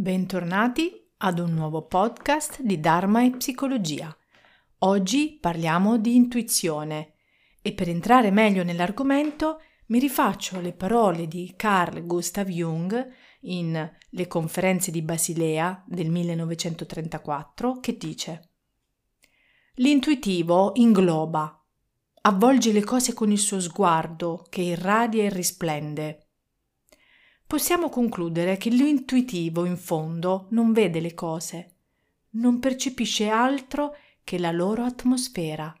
Bentornati ad un nuovo podcast di Dharma e Psicologia. Oggi parliamo di intuizione e per entrare meglio nell'argomento mi rifaccio alle parole di Carl Gustav Jung in Le conferenze di Basilea del 1934 che dice L'intuitivo ingloba, avvolge le cose con il suo sguardo che irradia e risplende possiamo concludere che l'intuitivo in fondo non vede le cose, non percepisce altro che la loro atmosfera,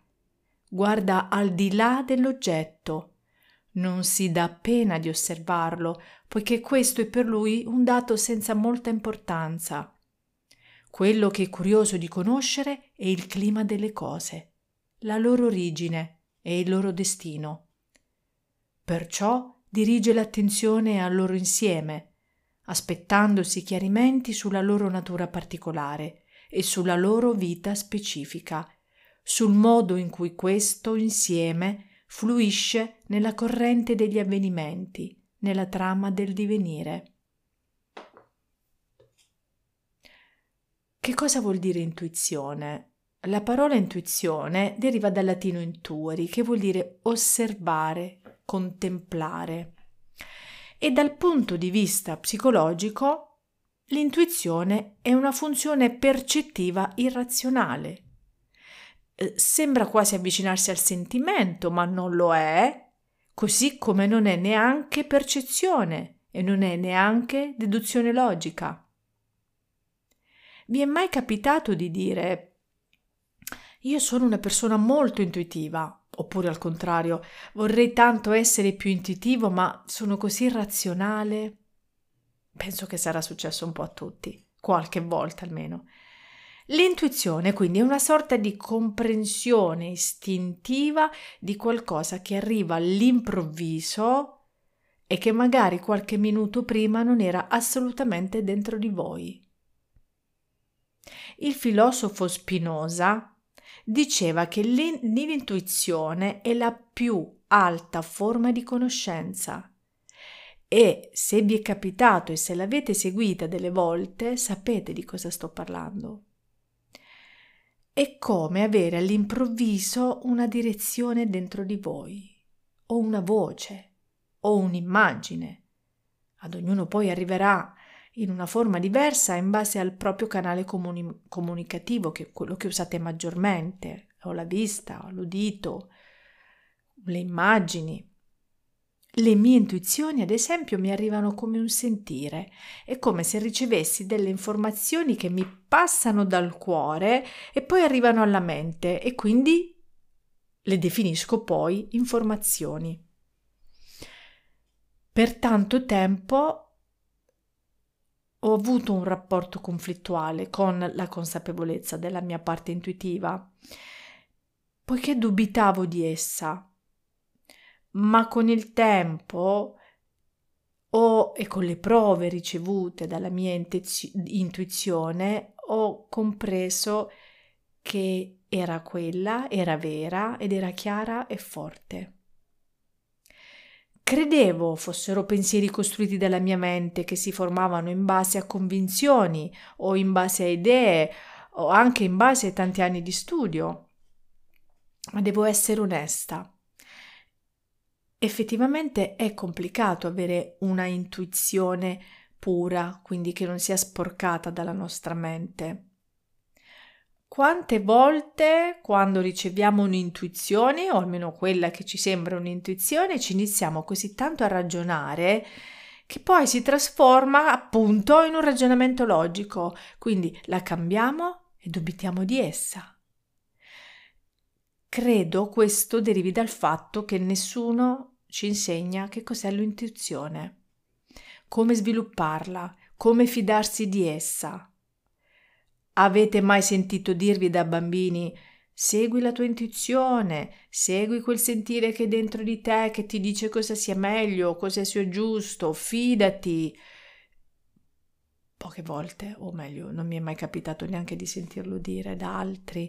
guarda al di là dell'oggetto, non si dà pena di osservarlo, poiché questo è per lui un dato senza molta importanza. Quello che è curioso di conoscere è il clima delle cose, la loro origine e il loro destino. Perciò dirige l'attenzione al loro insieme, aspettandosi chiarimenti sulla loro natura particolare e sulla loro vita specifica, sul modo in cui questo insieme fluisce nella corrente degli avvenimenti, nella trama del divenire. Che cosa vuol dire intuizione? La parola intuizione deriva dal latino intuori, che vuol dire osservare, contemplare. E dal punto di vista psicologico, l'intuizione è una funzione percettiva irrazionale. Eh, sembra quasi avvicinarsi al sentimento, ma non lo è, così come non è neanche percezione e non è neanche deduzione logica. Vi è mai capitato di dire io sono una persona molto intuitiva, Oppure al contrario, vorrei tanto essere più intuitivo, ma sono così razionale. Penso che sarà successo un po' a tutti, qualche volta almeno. L'intuizione quindi è una sorta di comprensione istintiva di qualcosa che arriva all'improvviso e che magari qualche minuto prima non era assolutamente dentro di voi. Il filosofo Spinoza diceva che l'intuizione è la più alta forma di conoscenza. E se vi è capitato e se l'avete seguita delle volte, sapete di cosa sto parlando. È come avere all'improvviso una direzione dentro di voi, o una voce, o un'immagine. Ad ognuno poi arriverà in una forma diversa in base al proprio canale comuni- comunicativo, che è quello che usate maggiormente, o la vista, o l'udito, le immagini. Le mie intuizioni, ad esempio, mi arrivano come un sentire, è come se ricevessi delle informazioni che mi passano dal cuore e poi arrivano alla mente e quindi le definisco poi informazioni. Per tanto tempo ho avuto un rapporto conflittuale con la consapevolezza della mia parte intuitiva, poiché dubitavo di essa. Ma con il tempo ho, e con le prove ricevute dalla mia intuizione ho compreso che era quella, era vera ed era chiara e forte. Credevo fossero pensieri costruiti dalla mia mente che si formavano in base a convinzioni o in base a idee o anche in base ai tanti anni di studio. Ma devo essere onesta. Effettivamente è complicato avere una intuizione pura, quindi che non sia sporcata dalla nostra mente. Quante volte quando riceviamo un'intuizione, o almeno quella che ci sembra un'intuizione, ci iniziamo così tanto a ragionare che poi si trasforma appunto in un ragionamento logico, quindi la cambiamo e dubitiamo di essa. Credo questo derivi dal fatto che nessuno ci insegna che cos'è l'intuizione, come svilupparla, come fidarsi di essa. Avete mai sentito dirvi da bambini segui la tua intuizione, segui quel sentire che è dentro di te che ti dice cosa sia meglio, cosa sia giusto, fidati. Poche volte, o meglio, non mi è mai capitato neanche di sentirlo dire da altri.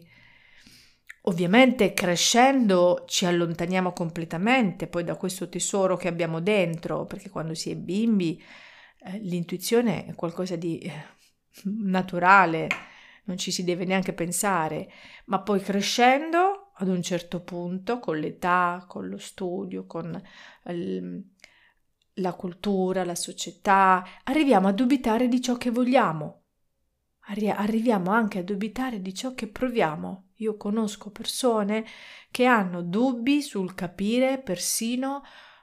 Ovviamente crescendo ci allontaniamo completamente poi da questo tesoro che abbiamo dentro, perché quando si è bimbi eh, l'intuizione è qualcosa di eh, naturale, non ci si deve neanche pensare, ma poi crescendo ad un certo punto, con l'età, con lo studio, con il, la cultura, la società, arriviamo a dubitare di ciò che vogliamo. Arri- arriviamo anche a dubitare di ciò che proviamo. Io conosco persone che hanno dubbi sul capire persino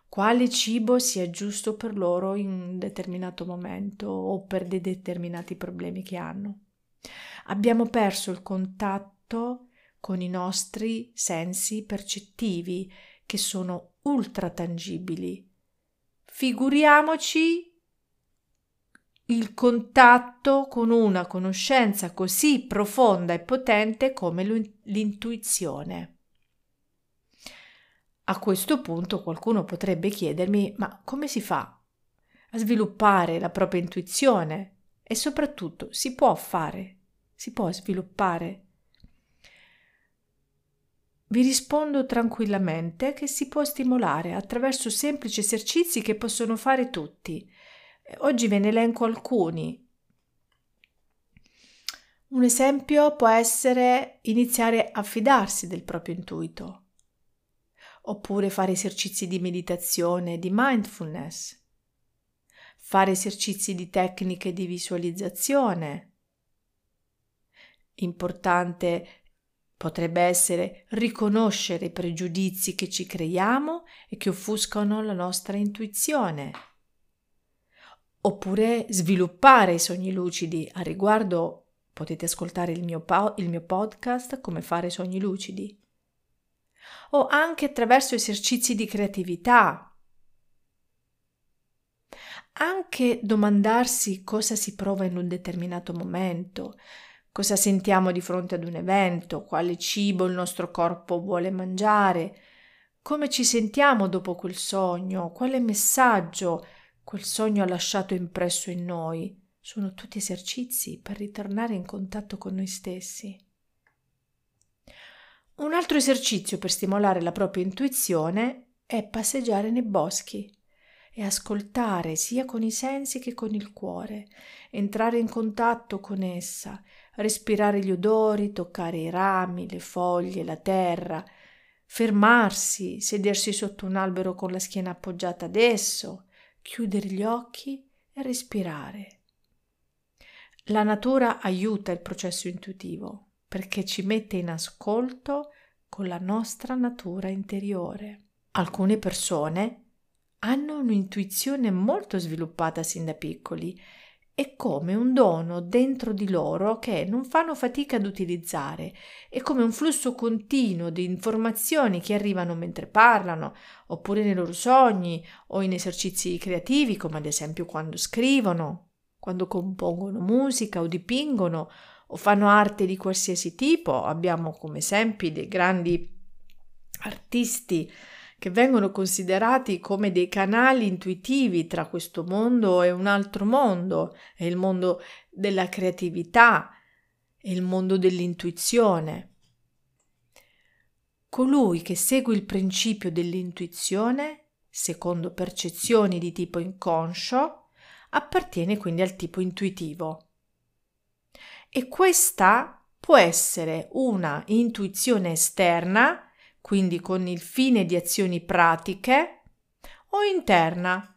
quale cibo sia giusto per loro in un determinato momento o per dei determinati problemi che hanno. Abbiamo perso il contatto con i nostri sensi percettivi che sono ultra tangibili. Figuriamoci il contatto con una conoscenza così profonda e potente come l'intuizione. A questo punto qualcuno potrebbe chiedermi ma come si fa a sviluppare la propria intuizione e soprattutto si può fare, si può sviluppare? Vi rispondo tranquillamente che si può stimolare attraverso semplici esercizi che possono fare tutti Oggi ve ne elenco alcuni. Un esempio può essere iniziare a fidarsi del proprio intuito, oppure fare esercizi di meditazione, di mindfulness, fare esercizi di tecniche di visualizzazione. Importante potrebbe essere riconoscere i pregiudizi che ci creiamo e che offuscano la nostra intuizione oppure sviluppare i sogni lucidi. A riguardo potete ascoltare il mio, po- il mio podcast Come fare sogni lucidi. O anche attraverso esercizi di creatività. Anche domandarsi cosa si prova in un determinato momento, cosa sentiamo di fronte ad un evento, quale cibo il nostro corpo vuole mangiare, come ci sentiamo dopo quel sogno, quale messaggio quel sogno ha lasciato impresso in noi, sono tutti esercizi per ritornare in contatto con noi stessi. Un altro esercizio per stimolare la propria intuizione è passeggiare nei boschi e ascoltare sia con i sensi che con il cuore, entrare in contatto con essa, respirare gli odori, toccare i rami, le foglie, la terra, fermarsi, sedersi sotto un albero con la schiena appoggiata ad esso, chiudere gli occhi e respirare. La natura aiuta il processo intuitivo perché ci mette in ascolto con la nostra natura interiore. Alcune persone hanno un'intuizione molto sviluppata sin da piccoli è come un dono dentro di loro che non fanno fatica ad utilizzare, è come un flusso continuo di informazioni che arrivano mentre parlano, oppure nei loro sogni o in esercizi creativi, come ad esempio quando scrivono, quando compongono musica o dipingono o fanno arte di qualsiasi tipo. Abbiamo come esempi dei grandi artisti che vengono considerati come dei canali intuitivi tra questo mondo e un altro mondo, è il mondo della creatività, è il mondo dell'intuizione. Colui che segue il principio dell'intuizione, secondo percezioni di tipo inconscio, appartiene quindi al tipo intuitivo. E questa può essere una intuizione esterna quindi con il fine di azioni pratiche, o interna,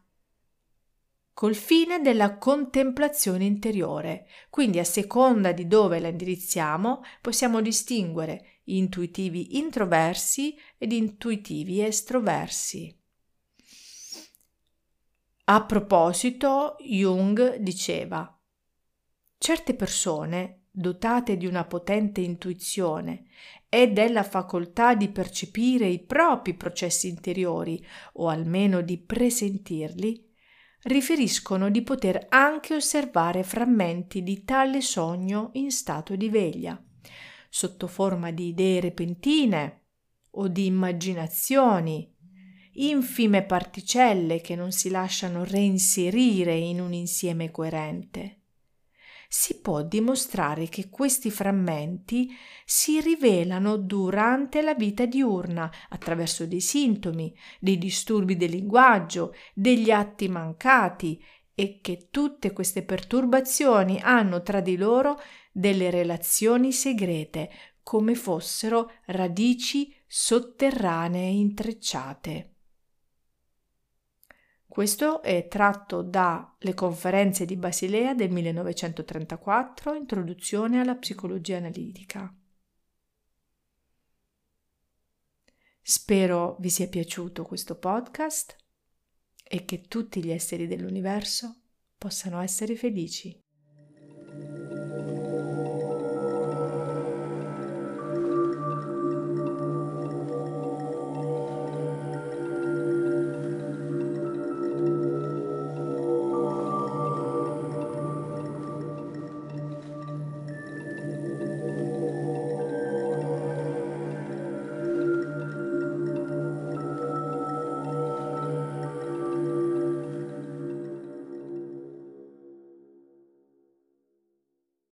col fine della contemplazione interiore. Quindi a seconda di dove la indirizziamo possiamo distinguere intuitivi introversi ed intuitivi estroversi. A proposito, Jung diceva, certe persone dotate di una potente intuizione e della facoltà di percepire i propri processi interiori o almeno di presentirli, riferiscono di poter anche osservare frammenti di tale sogno in stato di veglia, sotto forma di idee repentine o di immaginazioni, infime particelle che non si lasciano reinserire in un insieme coerente si può dimostrare che questi frammenti si rivelano durante la vita diurna attraverso dei sintomi, dei disturbi del linguaggio, degli atti mancati e che tutte queste perturbazioni hanno tra di loro delle relazioni segrete, come fossero radici sotterranee intrecciate. Questo è tratto dalle conferenze di Basilea del 1934, Introduzione alla psicologia analitica. Spero vi sia piaciuto questo podcast e che tutti gli esseri dell'universo possano essere felici.